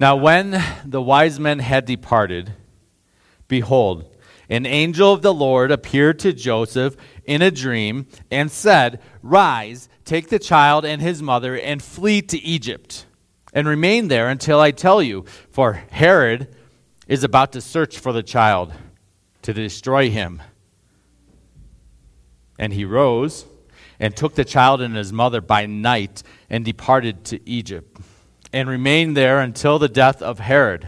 Now, when the wise men had departed, behold, an angel of the Lord appeared to Joseph in a dream and said, Rise, take the child and his mother, and flee to Egypt, and remain there until I tell you, for Herod is about to search for the child to destroy him. And he rose and took the child and his mother by night and departed to Egypt and remained there until the death of Herod.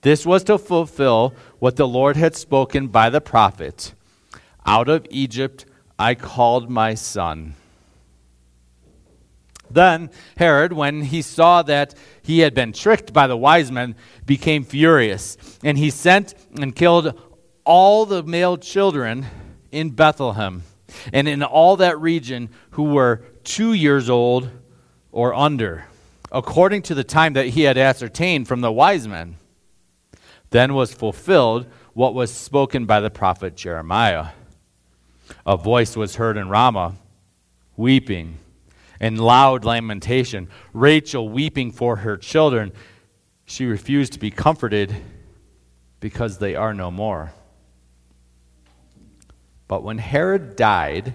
This was to fulfill what the Lord had spoken by the prophet Out of Egypt I called my son. Then Herod, when he saw that he had been tricked by the wise men, became furious, and he sent and killed all the male children in Bethlehem and in all that region who were two years old or under according to the time that he had ascertained from the wise men. Then was fulfilled what was spoken by the prophet Jeremiah. A voice was heard in Ramah, weeping and loud lamentation, Rachel weeping for her children. She refused to be comforted because they are no more. But when Herod died,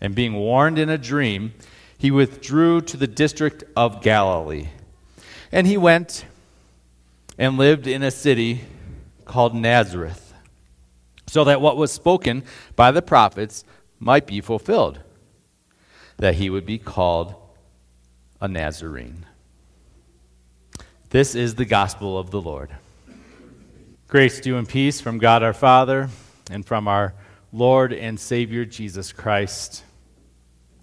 And being warned in a dream, he withdrew to the district of Galilee. And he went and lived in a city called Nazareth, so that what was spoken by the prophets might be fulfilled, that he would be called a Nazarene. This is the gospel of the Lord. Grace to you and peace from God our Father and from our Lord and Savior Jesus Christ.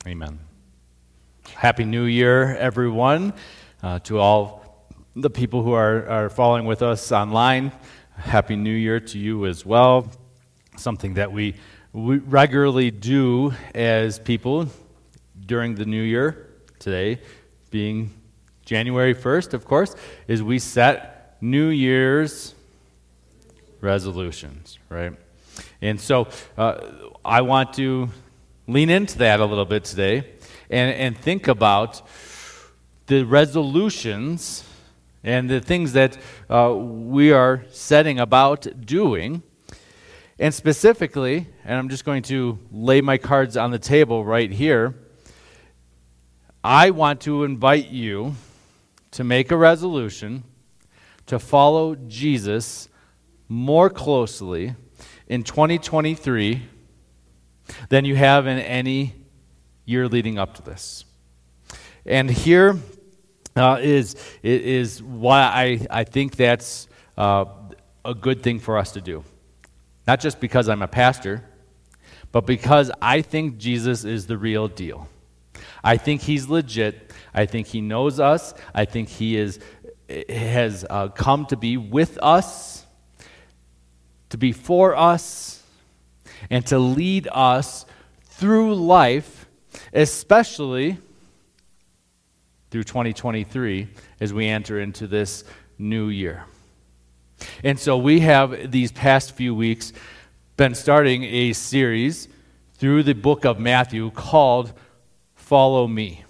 Amen. Happy New Year, everyone. Uh, to all the people who are, are following with us online, Happy New Year to you as well. Something that we, we regularly do as people during the New Year, today being January 1st, of course, is we set New Year's resolutions, right? And so uh, I want to lean into that a little bit today and, and think about the resolutions and the things that uh, we are setting about doing. And specifically, and I'm just going to lay my cards on the table right here, I want to invite you to make a resolution to follow Jesus more closely in 2023 than you have in any year leading up to this. And here uh, is is why I, I think that's uh, a good thing for us to do. Not just because I'm a pastor, but because I think Jesus is the real deal. I think he's legit. I think he knows us. I think he is, has uh, come to be with us, to be for us, and to lead us through life, especially through 2023 as we enter into this new year. And so we have these past few weeks been starting a series through the book of Matthew called Follow Me,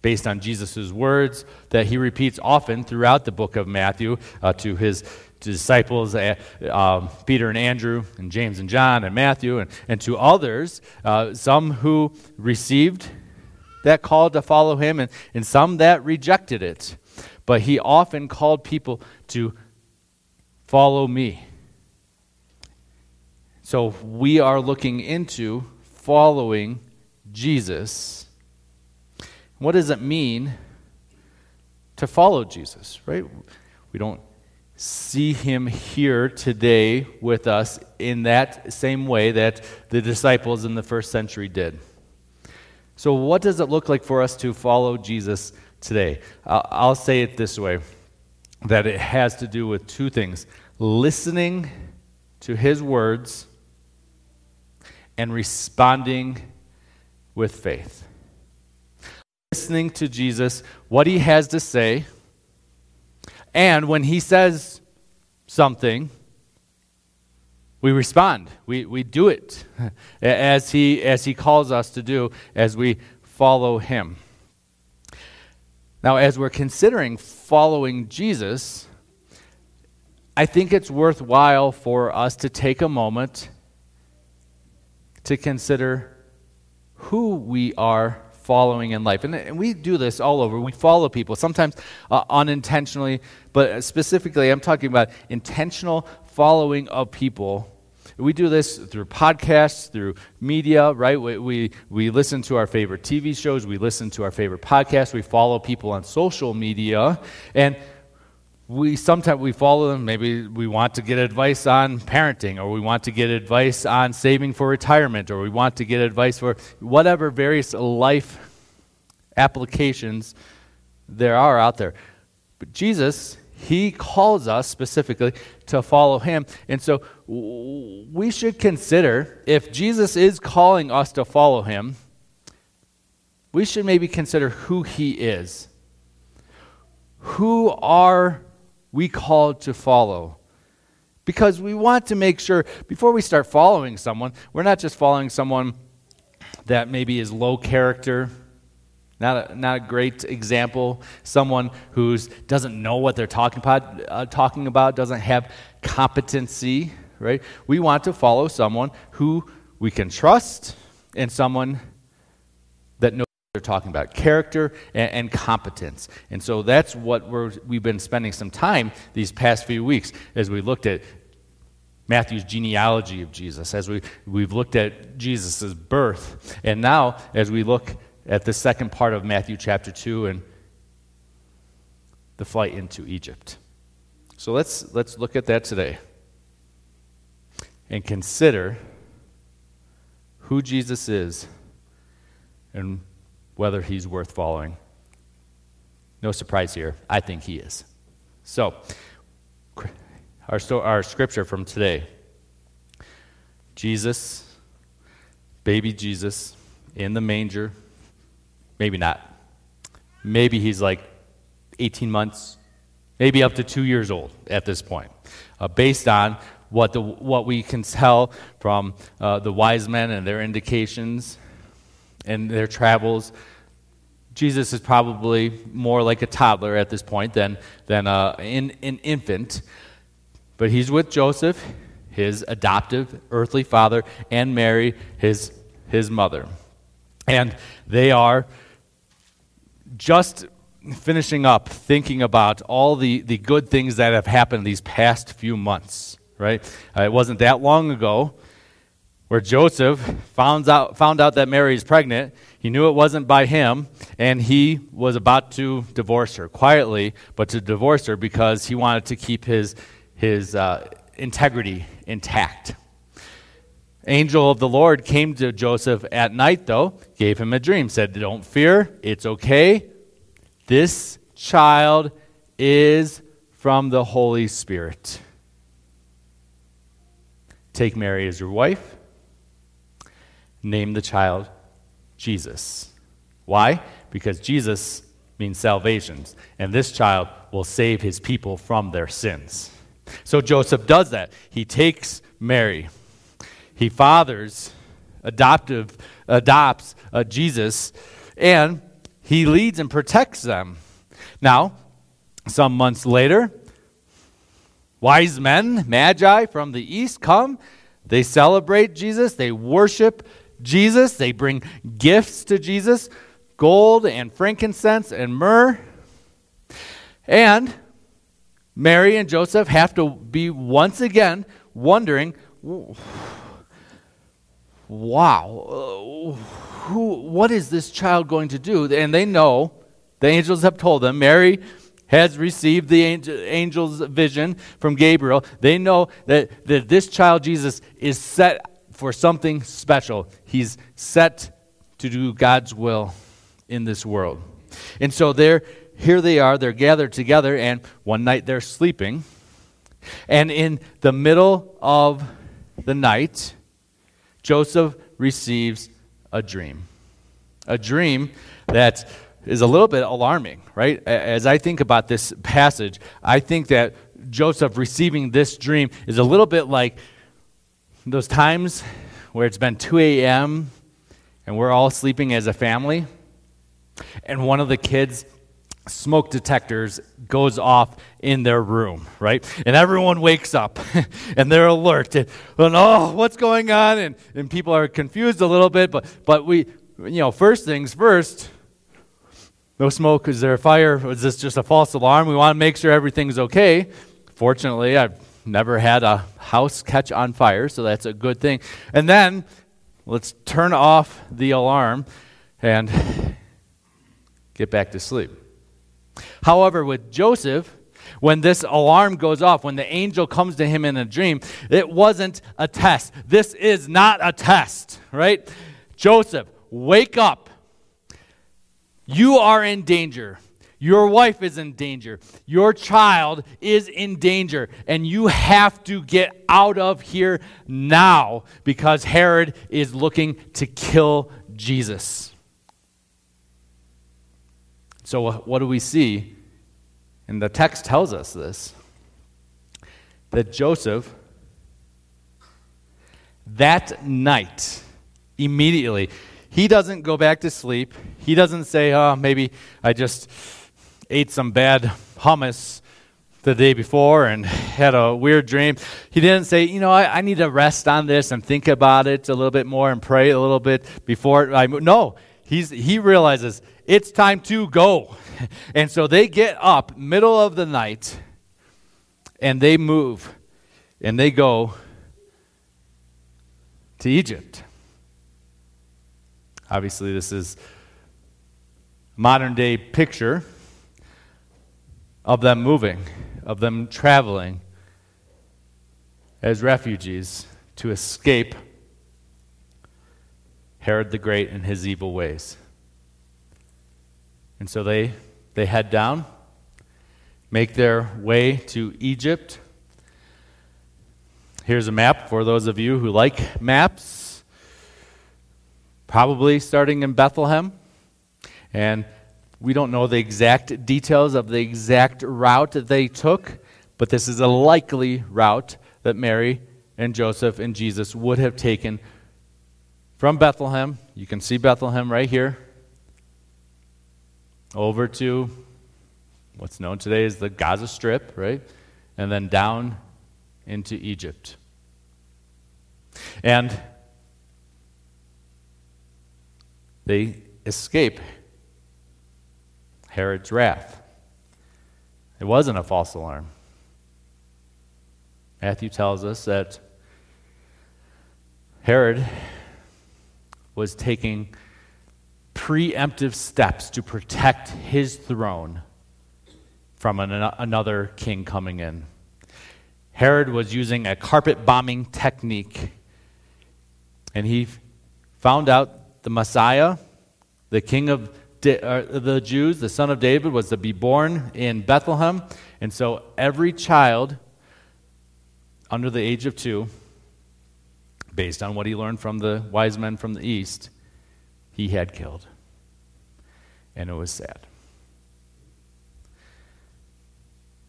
based on Jesus' words that he repeats often throughout the book of Matthew uh, to his disciples, uh, Peter and Andrew, and James and John, and Matthew, and, and to others, uh, some who received that call to follow him, and, and some that rejected it. But he often called people to follow me. So we are looking into following Jesus. What does it mean to follow Jesus, right? We don't see him here today with us in that same way that the disciples in the first century did. So, what does it look like for us to follow Jesus today? I'll say it this way that it has to do with two things listening to his words and responding with faith. Listening to Jesus, what he has to say, and when he says something, we respond. We, we do it as he, as he calls us to do as we follow him. Now, as we're considering following Jesus, I think it's worthwhile for us to take a moment to consider who we are following in life. And, and we do this all over. We follow people, sometimes uh, unintentionally, but specifically, I'm talking about intentional following of people. We do this through podcasts, through media, right? We, we, we listen to our favorite TV shows, we listen to our favorite podcasts, we follow people on social media, and we sometimes we follow them. Maybe we want to get advice on parenting or we want to get advice on saving for retirement or we want to get advice for whatever various life applications there are out there. But jesus he calls us specifically to follow him. And so we should consider if Jesus is calling us to follow him, we should maybe consider who he is. Who are we called to follow? Because we want to make sure, before we start following someone, we're not just following someone that maybe is low character, not a, not a great example. Someone who doesn't know what they're talking about, uh, talking about, doesn't have competency, right? We want to follow someone who we can trust and someone that knows what they're talking about character and, and competence. And so that's what we're, we've been spending some time these past few weeks as we looked at Matthew's genealogy of Jesus, as we, we've looked at Jesus' birth. And now, as we look at the second part of Matthew chapter 2 and the flight into Egypt. So let's, let's look at that today and consider who Jesus is and whether he's worth following. No surprise here. I think he is. So, our, our scripture from today Jesus, baby Jesus, in the manger Maybe not. Maybe he's like 18 months, maybe up to two years old at this point, uh, based on what, the, what we can tell from uh, the wise men and their indications and their travels. Jesus is probably more like a toddler at this point than, than uh, an, an infant. But he's with Joseph, his adoptive earthly father, and Mary, his, his mother. And they are just finishing up thinking about all the, the good things that have happened these past few months, right? Uh, it wasn't that long ago where Joseph found out, found out that Mary is pregnant. He knew it wasn't by him, and he was about to divorce her quietly, but to divorce her because he wanted to keep his, his uh, integrity intact. Angel of the Lord came to Joseph at night, though, gave him a dream, said, Don't fear, it's okay. This child is from the Holy Spirit. Take Mary as your wife. Name the child Jesus. Why? Because Jesus means salvation, and this child will save his people from their sins. So Joseph does that. He takes Mary he fathers, adoptive, adopts uh, Jesus, and he leads and protects them. Now, some months later, wise men, magi from the east come. They celebrate Jesus, they worship Jesus, they bring gifts to Jesus gold and frankincense and myrrh. And Mary and Joseph have to be once again wondering wow, uh, who, what is this child going to do? And they know, the angels have told them, Mary has received the angel, angel's vision from Gabriel. They know that, that this child, Jesus, is set for something special. He's set to do God's will in this world. And so they're here they are, they're gathered together, and one night they're sleeping. And in the middle of the night, Joseph receives a dream. A dream that is a little bit alarming, right? As I think about this passage, I think that Joseph receiving this dream is a little bit like those times where it's been 2 a.m. and we're all sleeping as a family, and one of the kids smoke detectors goes off in their room, right? And everyone wakes up and they're alert and, and, oh, what's going on? And, and people are confused a little bit, but, but we, you know, first things first, no smoke, is there a fire? Was this just a false alarm? We want to make sure everything's okay. Fortunately, I've never had a house catch on fire, so that's a good thing. And then let's turn off the alarm and get back to sleep. However, with Joseph, when this alarm goes off, when the angel comes to him in a dream, it wasn't a test. This is not a test, right? Joseph, wake up. You are in danger. Your wife is in danger. Your child is in danger. And you have to get out of here now because Herod is looking to kill Jesus. So, what do we see? And the text tells us this that Joseph, that night, immediately, he doesn't go back to sleep. He doesn't say, oh, maybe I just ate some bad hummus the day before and had a weird dream. He didn't say, you know, I, I, need to rest on this and think about it a little bit more and pray a little bit before I move. No, he's, he realizes it's time to go. And so they get up middle of the night and they move and they go to Egypt. Obviously, this is modern day picture of them moving, of them traveling as refugees to escape Herod the Great and his evil ways. And so they, they head down, make their way to Egypt. Here's a map for those of you who like maps. Probably starting in Bethlehem. And we don't know the exact details of the exact route that they took, but this is a likely route that Mary and Joseph and Jesus would have taken from Bethlehem. You can see Bethlehem right here over to what's known today as the Gaza Strip, right? And then down into Egypt. And they escape Herod's wrath. It wasn't a false alarm. Matthew tells us that Herod was taking preemptive steps to protect his throne from an, another king coming in. Herod was using a carpet bombing technique, and he found out the Messiah, the king of uh, the Jews, the son of David, was to be born in Bethlehem. And so every child under the age of two, based on what he learned from the wise men from the east, he had killed. And it was sad.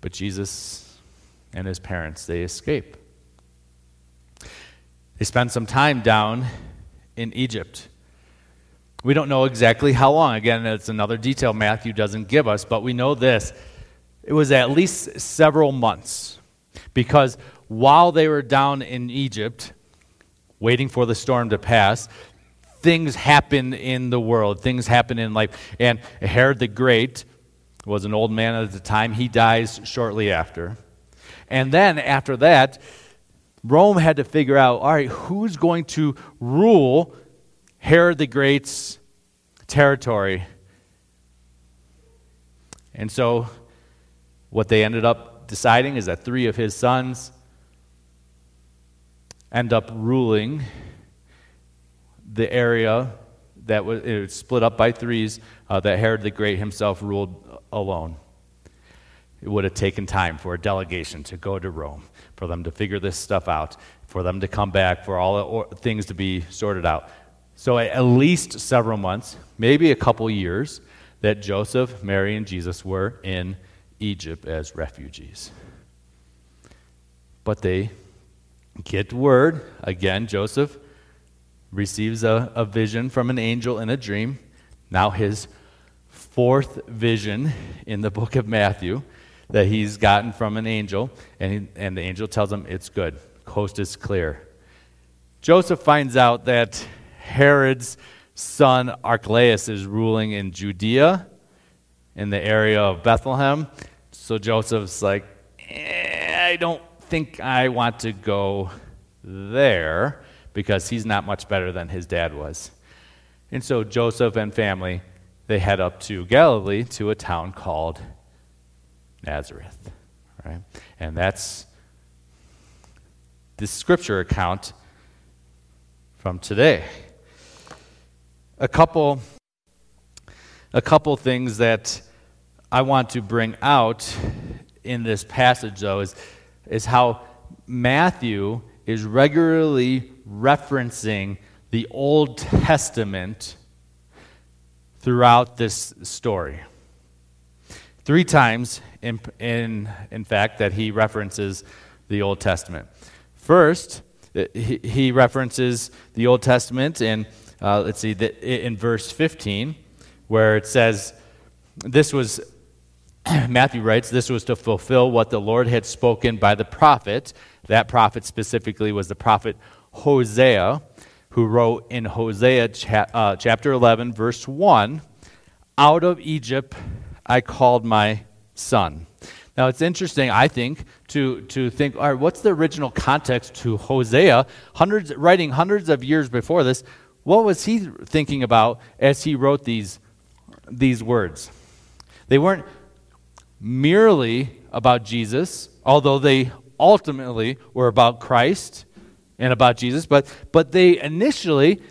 But Jesus and his parents, they escape. They spend some time down in Egypt. We don't know exactly how long. Again, it's another detail Matthew doesn't give us, but we know this. It was at least several months. Because while they were down in Egypt, waiting for the storm to pass, things happen in the world, things happen in life. And Herod the Great was an old man at the time. He dies shortly after. And then after that, Rome had to figure out all right, who's going to rule Herod the Great's territory? And so, what they ended up deciding is that three of his sons end up ruling the area that was, it was split up by threes uh, that Herod the Great himself ruled alone. It would have taken time for a delegation to go to Rome, for them to figure this stuff out, for them to come back, for all the things to be sorted out. So, at least several months, maybe a couple years, that Joseph, Mary, and Jesus were in Egypt as refugees. But they get word, again, Joseph receives a, a vision from an angel in a dream. Now, his fourth vision in the book of Matthew that he's gotten from an angel, and, he, and the angel tells him it's good. Coast is clear. Joseph finds out that Herod's son Archelaus is ruling in Judea, in the area of Bethlehem. So Joseph's like, eh, I don't think I want to go there because he's not much better than his dad was. And so Joseph and family, they head up to Galilee to a town called Nazareth. Right? And that's the scripture account from today. A couple a couple things that I want to bring out in this passage though is is how Matthew is regularly referencing the Old Testament throughout this story. Three times, in, in, in fact, that he references the Old Testament. First, he, he references the Old Testament in, uh, let's see, the, in verse 15, where it says, This was Matthew writes, this was to fulfill what the Lord had spoken by the prophet. That prophet specifically was the prophet Hosea, who wrote in Hosea cha- uh, chapter 11, verse 1 Out of Egypt I called my son. Now it's interesting, I think, to, to think, all right, what's the original context to Hosea? Hundreds, writing hundreds of years before this, what was he thinking about as he wrote these, these words? They weren't merely about Jesus, although they ultimately were about Christ and about Jesus, but, but they initially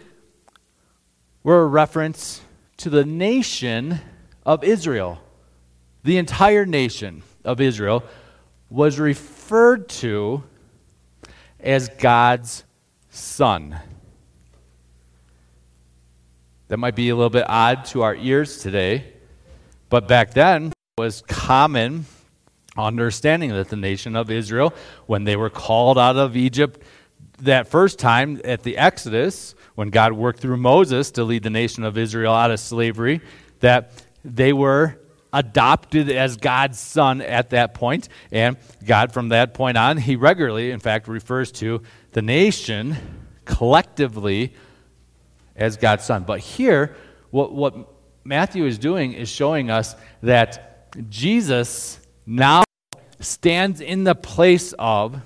were a reference to the nation of Israel. The entire nation of Israel was referred to as God's son. That might be a little bit odd to our ears today, but back then, was common understanding that the nation of Israel, when they were called out of Egypt that first time at the Exodus, when God worked through Moses to lead the nation of Israel out of slavery, that they were adopted as God's son at that point. And God, from that point on, he regularly, in fact, refers to the nation collectively as God's son. But here, what, what Matthew is doing is showing us that Jesus now stands in the place of,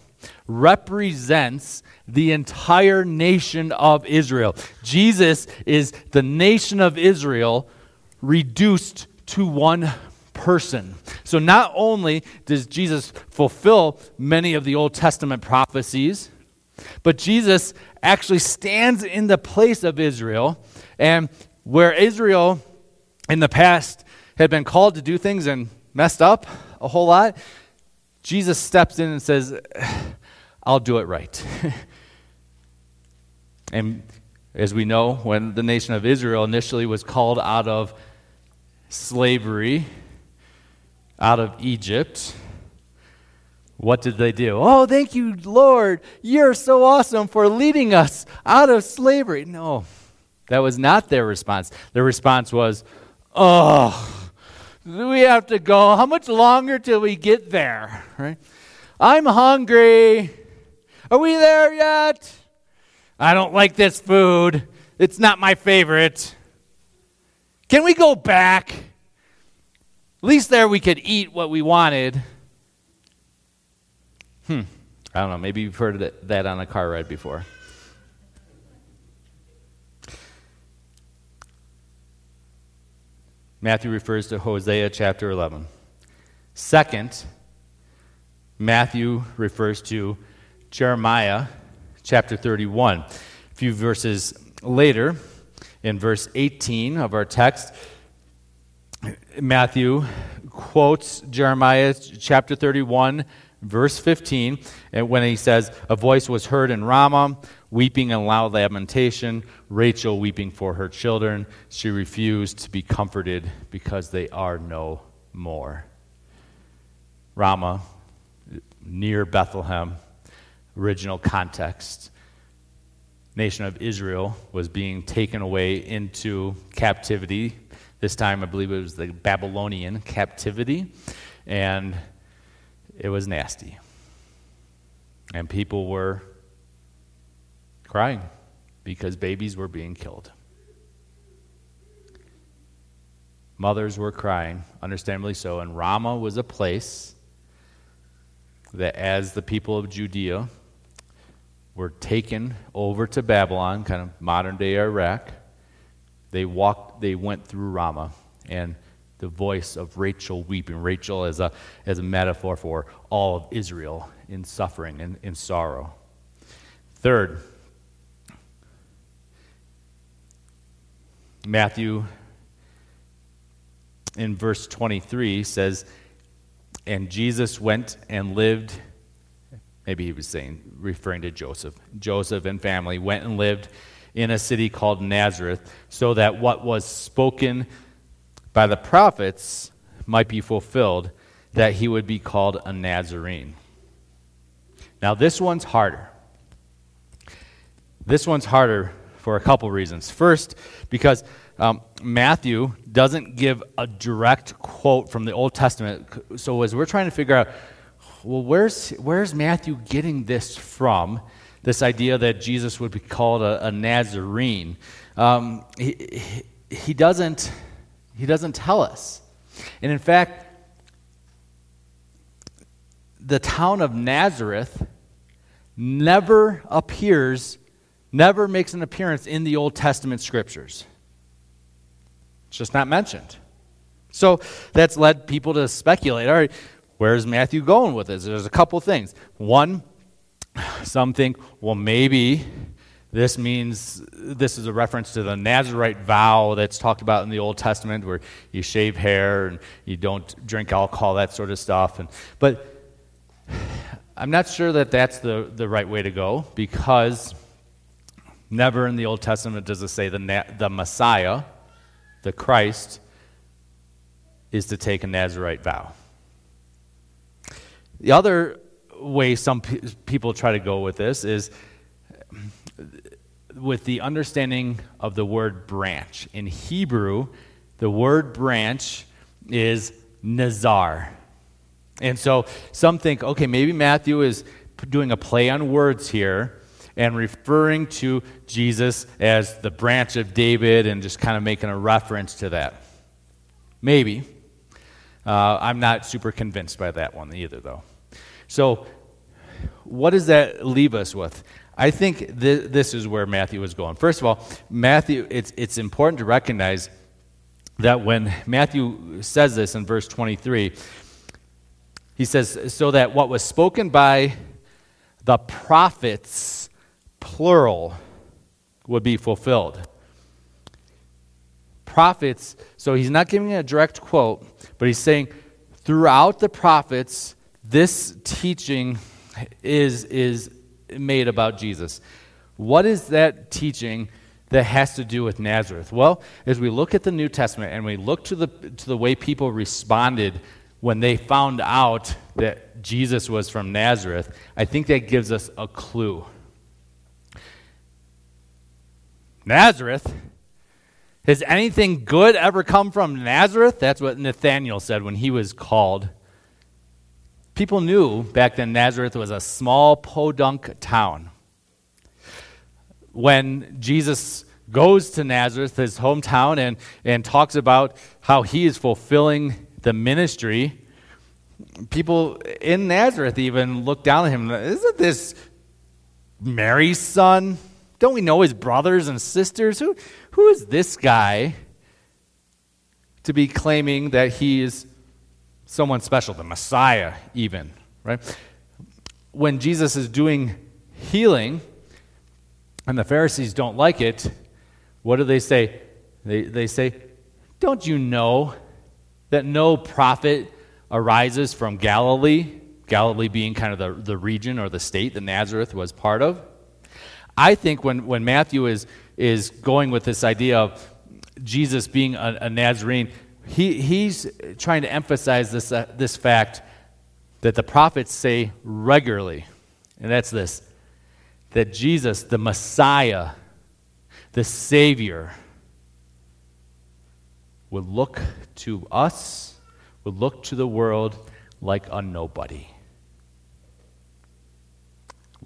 represents the entire nation of Israel. Jesus is the nation of Israel reduced to one person. So not only does Jesus fulfill many of the Old Testament prophecies, but Jesus actually stands in the place of Israel. And where Israel in the past had been called to do things and messed up a whole lot, Jesus steps in and says, I'll do it right. and as we know, when the nation of Israel initially was called out of slavery, out of Egypt, what did they do? Oh, thank you, Lord. You're so awesome for leading us out of slavery. No, that was not their response. Their response was, oh, do we have to go? How much longer till we get there? Right? I'm hungry. Are we there yet? I don't like this food. It's not my favorite. Can we go back? At least there we could eat what we wanted. Hmm. I don't know. Maybe you've heard that on a car ride before. Matthew refers to Hosea chapter 11. Second, Matthew refers to Jeremiah chapter 31. A few verses later, in verse 18 of our text, Matthew quotes Jeremiah chapter 31, verse 15, when he says, A voice was heard in Ramah, weeping and loud lamentation, Rachel weeping for her children. She refused to be comforted because they are no more. Ramah, near Bethlehem, original context. Nation of Israel was being taken away into captivity this time, I believe it was the Babylonian captivity, and it was nasty. And people were crying because babies were being killed. Mothers were crying, understandably so, and Ramah was a place that, as the people of Judea were taken over to Babylon, kind of modern day Iraq, they walked they went through Ramah and the voice of Rachel weeping. Rachel as a, as a metaphor for all of Israel in suffering and in sorrow. Third, Matthew in verse 23 says, And Jesus went and lived, maybe he was saying, referring to Joseph. Joseph and family went and lived in a city called Nazareth, so that what was spoken by the prophets might be fulfilled, that he would be called a Nazarene. Now, this one's harder. This one's harder for a couple reasons. First, because um, Matthew doesn't give a direct quote from the Old Testament. So, as we're trying to figure out, well, where's, where's Matthew getting this from? this idea that Jesus would be called a, a Nazarene. Um, he, he, doesn't, he doesn't tell us. And in fact, the town of Nazareth never appears, never makes an appearance in the Old Testament scriptures. It's just not mentioned. So that's led people to speculate all right, where's Matthew going with this? There's a couple things. One, some think, well, maybe this means this is a reference to the Nazarite vow that's talked about in the Old Testament, where you shave hair and you don't drink alcohol, that sort of stuff. And, but I'm not sure that that's the, the right way to go because never in the Old Testament does it say the, the Messiah, the Christ, is to take a Nazarite vow. The other way some pe- people try to go with this is with the understanding of the word branch. In Hebrew, the word branch is nazar. And so some think, okay, maybe Matthew is doing a play on words here and referring to Jesus as the branch of David and just kind of making a reference to that. Maybe. Uh, I'm not super convinced by that one either, though. So, what does that leave us with? I think th- this is where Matthew was going. First of all, Matthew, it's, it's important to recognize that when Matthew says this in verse 23, he says, So that what was spoken by the prophets, plural, would be fulfilled. Prophets, so he's not giving a direct quote, but he's saying, throughout the prophets, this teaching is, is made about Jesus. What is that teaching that has to do with Nazareth? Well, as we look at the New Testament and we look to the, to the way people responded when they found out that Jesus was from Nazareth, I think that gives us a clue. Nazareth? Has anything good ever come from Nazareth? That's what Nathanael said when he was called People knew back then Nazareth was a small podunk town. When Jesus goes to Nazareth, his hometown, and, and talks about how he is fulfilling the ministry, people in Nazareth even look down at him. Isn't this Mary's son? Don't we know his brothers and sisters? Who, who is this guy to be claiming that he is someone special, the Messiah, even, right? When Jesus is doing healing and the Pharisees don't like it, what do they say? They, they say, Don't you know that no prophet arises from Galilee? Galilee being kind of the, the region or the state that Nazareth was part of. I think when, when Matthew is, is going with this idea of Jesus being a, a Nazarene, he, he's trying to emphasize this, uh, this fact that the prophets say regularly, and that's this that Jesus, the Messiah, the Savior, would look to us, would look to the world like a nobody.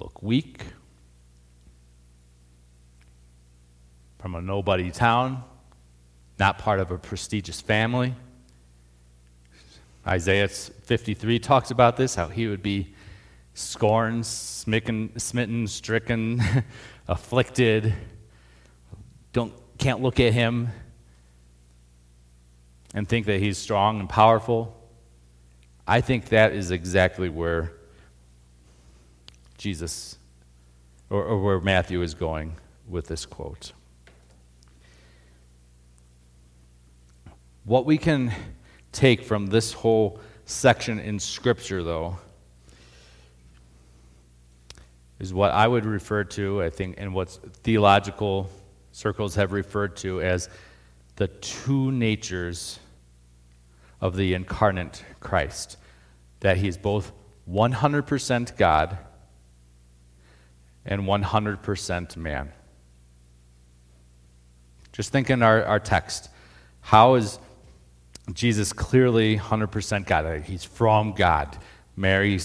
Look weak, from a nobody town, not part of a prestigious family. Isaiah 53 talks about this, how he would be scorned, smitten, smitten stricken, afflicted. Don't, can't look at him and think that he's strong and powerful. I think that is exactly where Jesus, or, or where Matthew is going with this quote. What we can take from this whole section in Scripture, though, is what I would refer to, I think, and what theological circles have referred to as the two natures of the incarnate Christ that he is both 100% God and 100% man. Just think in our, our text. How is Jesus clearly 100% God. He's from God. Mary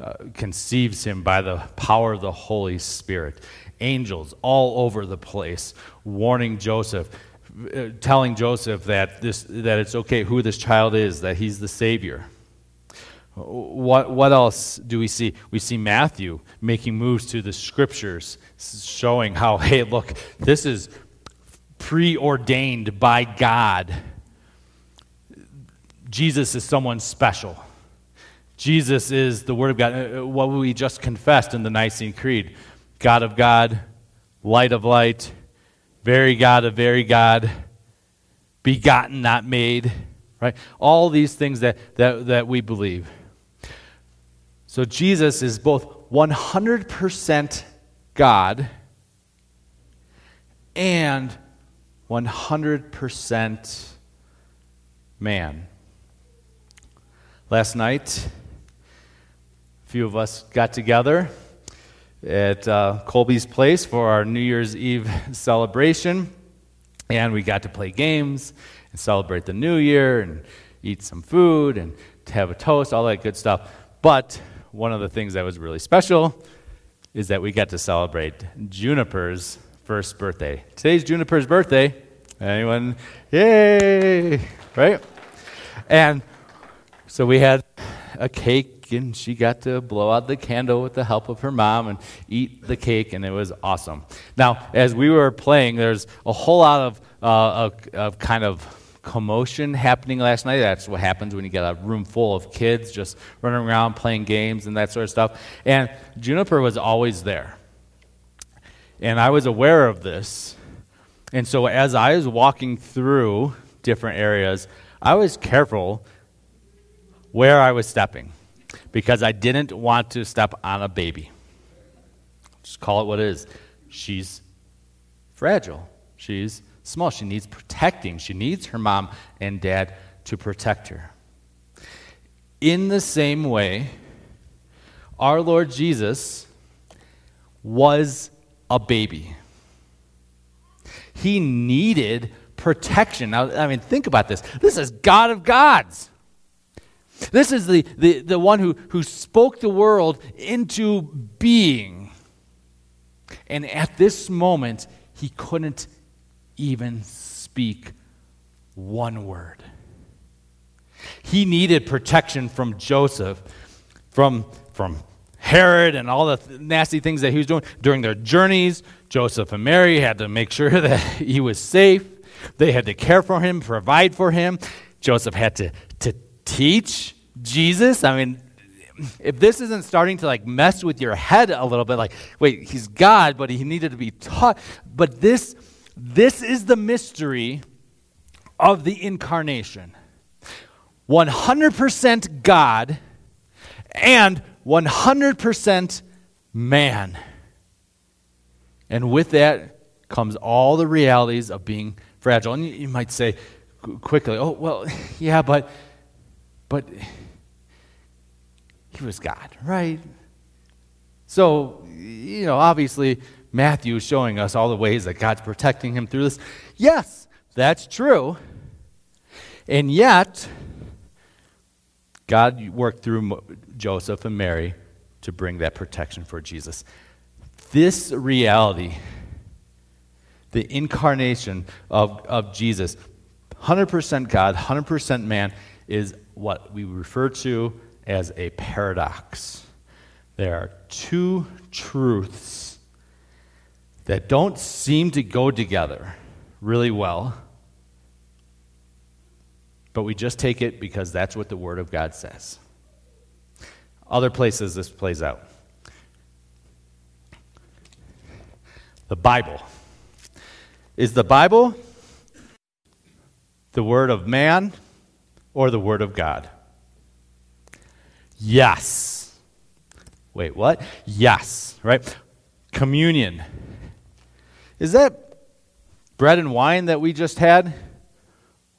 uh, conceives him by the power of the Holy Spirit. Angels all over the place warning Joseph, uh, telling Joseph that, this, that it's okay who this child is, that he's the Savior. What, what else do we see? We see Matthew making moves to the scriptures, showing how, hey, look, this is preordained by God Jesus is someone special. Jesus is the Word of God. Uh, uh, what we just confessed in the Nicene Creed God of God, light of light, very God of very God, begotten, not made, right? All these things that, that, that we believe. So Jesus is both 100% God and 100% man. Last night, a few of us got together at uh, Colby's place for our New Year's Eve celebration, and we got to play games and celebrate the new year and eat some food and have a toast, all that good stuff. But one of the things that was really special is that we got to celebrate Juniper's first birthday. Today's Juniper's birthday. Anyone? Yay! Right? And so we had a cake, and she got to blow out the candle with the help of her mom and eat the cake, and it was awesome. Now, as we were playing, there's a whole lot of, uh, of, of kind of commotion happening last night. That's what happens when you get a room full of kids just running around playing games and that sort of stuff. And Juniper was always there. And I was aware of this. And so as I was walking through different areas, I was careful where I was stepping because I didn't want to step on a baby. Just call it what it is. She's fragile. She's small. She needs protecting. She needs her mom and dad to protect her. In the same way, our Lord Jesus was a baby. He needed protection. Now, I mean, think about this. This is God of gods. This is the, the, the one who, who spoke the world into being. And at this moment, he couldn't even speak one word. He needed protection from Joseph, from, from Herod, and all the th- nasty things that he was doing during their journeys. Joseph and Mary had to make sure that he was safe. They had to care for him, provide for him. Joseph had to, to teach Jesus? I mean, if this isn't starting to like mess with your head a little bit, like, wait, he's God, but he needed to be taught. But this, This is the mystery of the incarnation 100% God and 100% man. And with that comes all the realities of being fragile. And you might say quickly, oh, well, yeah, but, but he was God, right? So, you know, obviously, Matthew is showing us all the ways that God's protecting him through this. Yes, that's true. And yet, God worked through Joseph and Mary to bring that protection for Jesus. This reality, the incarnation of, of Jesus, 100% God, 100% man, is what we refer to as a paradox. There are two truths that don't seem to go together really well, but we just take it because that's what the Word of God says. Other places this plays out. The Bible. Is the Bible the Word of man or the Word of God? Yes. Wait, what? Yes, right? Communion. Is that bread and wine that we just had?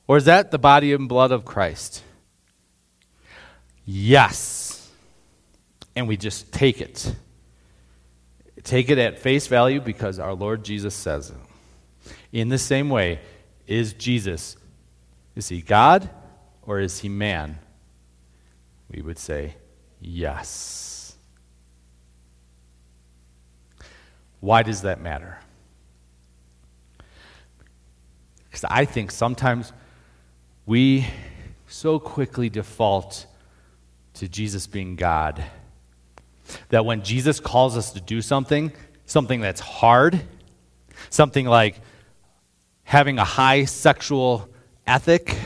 Or is that the body and blood of Christ? Yes. And we just take it. Take it at face value because our Lord Jesus says it. In the same way, is Jesus, is he God or is he man? we would say, Yes. Why does that matter? Because I think sometimes we so quickly default to Jesus being God that when Jesus calls us to do something, something that's hard, something like having a high sexual ethic,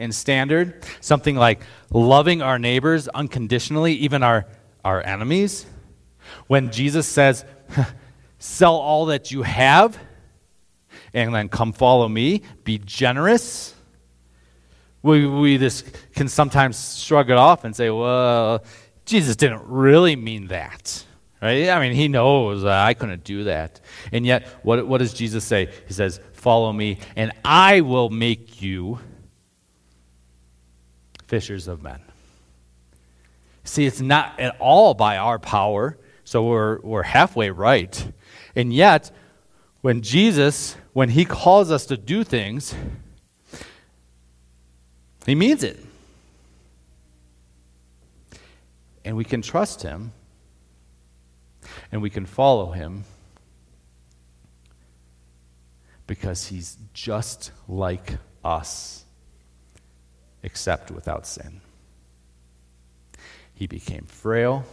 and standard. Something like loving our neighbors unconditionally, even our, our enemies. When Jesus says, sell all that you have and then come follow me, be generous. We, we just can sometimes shrug it off and say, well, Jesus didn't really mean that. Right? I mean, he knows I couldn't do that. And yet, what, what does Jesus say? He says, Follow me, and I will make you fishers of men. See, it's not at all by our power, so we're, we're halfway right. And yet, when Jesus, when he calls us to do things, he means it. And we can trust him, and we can follow him because he's just like us except without sin. He became frail.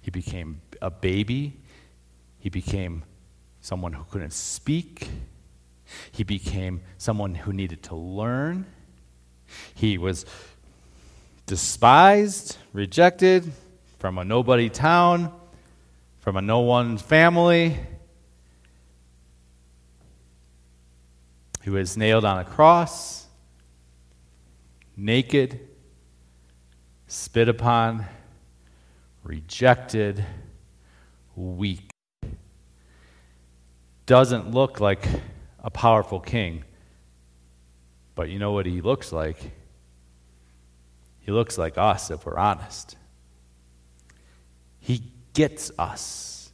He became a baby. He became someone who couldn't speak. He became someone who needed to learn. He was despised, rejected from a nobody town, from a no one family. He was nailed on a cross naked, spit upon, rejected, weak. Doesn't look like a powerful king, but you know what he looks like? He looks like us if we're honest. He gets us.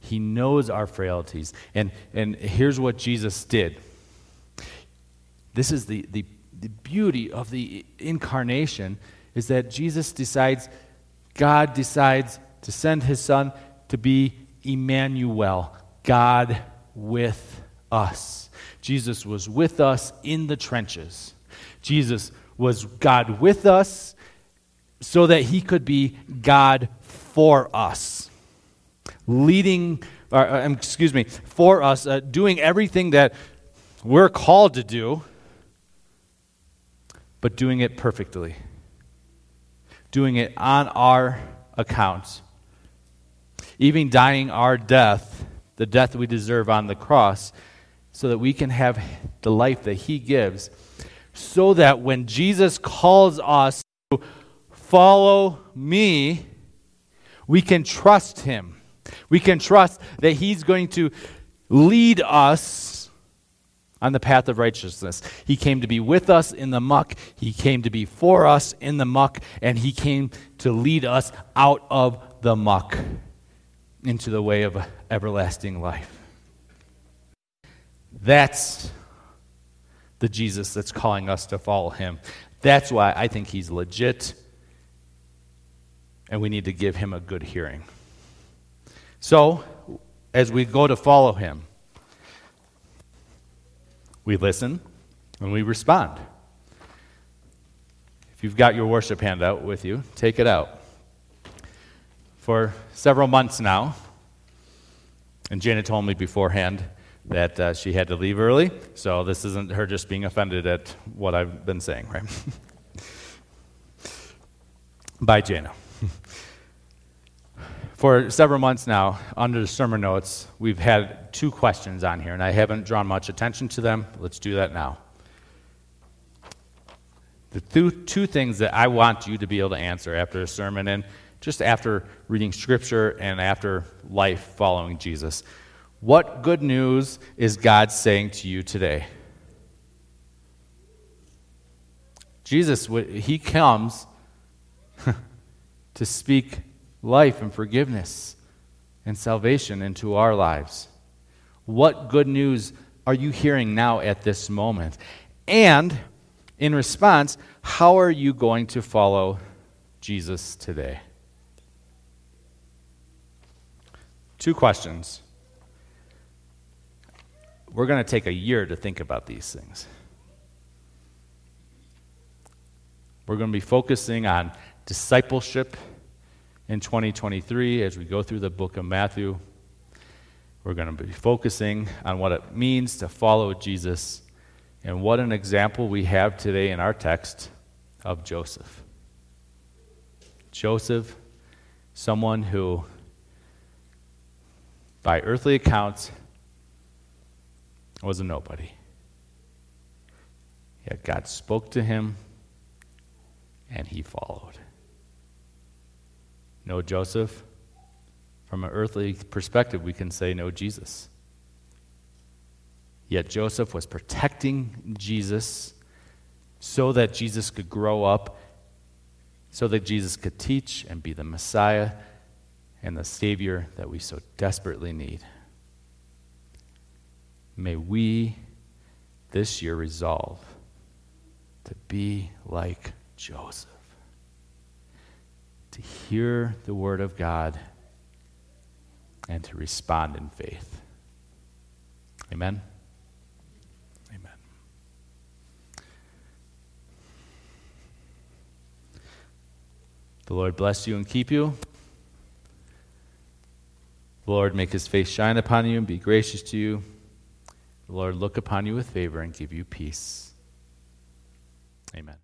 He knows our frailties. And, and here's what Jesus did. This is the, the the beauty of the incarnation is that Jesus decides, God decides to send his son to be Emmanuel, God with us. Jesus was with us in the trenches. Jesus was God with us so that he could be God for us, leading, or, uh, excuse me, for us, uh, doing everything that we're called to do but doing it perfectly, doing it on our account, even dying our death, the death we deserve on the cross, so that we can have the life that He gives, so that when Jesus calls us to follow me, we can trust Him. We can trust that He's going to lead us on the path of righteousness. He came to be with us in the muck, He came to be for us in the muck, and He came to lead us out of the muck into the way of everlasting life. That's the Jesus that's calling us to follow Him. That's why I think He's legit, and we need to give Him a good hearing. So, as we go to follow Him, we listen and we respond. If you've got your worship handout with you, take it out. For several months now, and Janet told me beforehand that uh, she had to leave early, so this isn't her just being offended at what I've been saying, right? Bye, Jana. For several months now, under the sermon notes, we've had two questions on here, and I haven't drawn much attention to them. Let's do that now. The two, two things that I want you to be able to answer after a sermon and just after reading Scripture and after life following Jesus. What good news is God saying to you today? Jesus, He comes to speak life and forgiveness and salvation into our lives. What good news are you hearing now at this moment? And in response, how are you going to follow Jesus today? Two questions. We're going to take a year to think about these things. We're going to be focusing on discipleship in 2023 as we go through the book of Matthew. We're going to be focusing on what it means to follow Jesus and what an example we have today in our text of Joseph. Joseph, someone who, by earthly accounts, was a nobody. Yet God spoke to him and he followed. No Joseph. From an earthly perspective, we can say no Jesus. Yet Joseph was protecting Jesus so that Jesus could grow up, so that Jesus could teach and be the Messiah and the Savior that we so desperately need. May we this year resolve to be like Joseph to hear the word of God and to respond in faith. Amen. Amen. The Lord bless you and keep you. The Lord make his face shine upon you and be gracious to you. The Lord look upon you with favor and give you peace. Amen.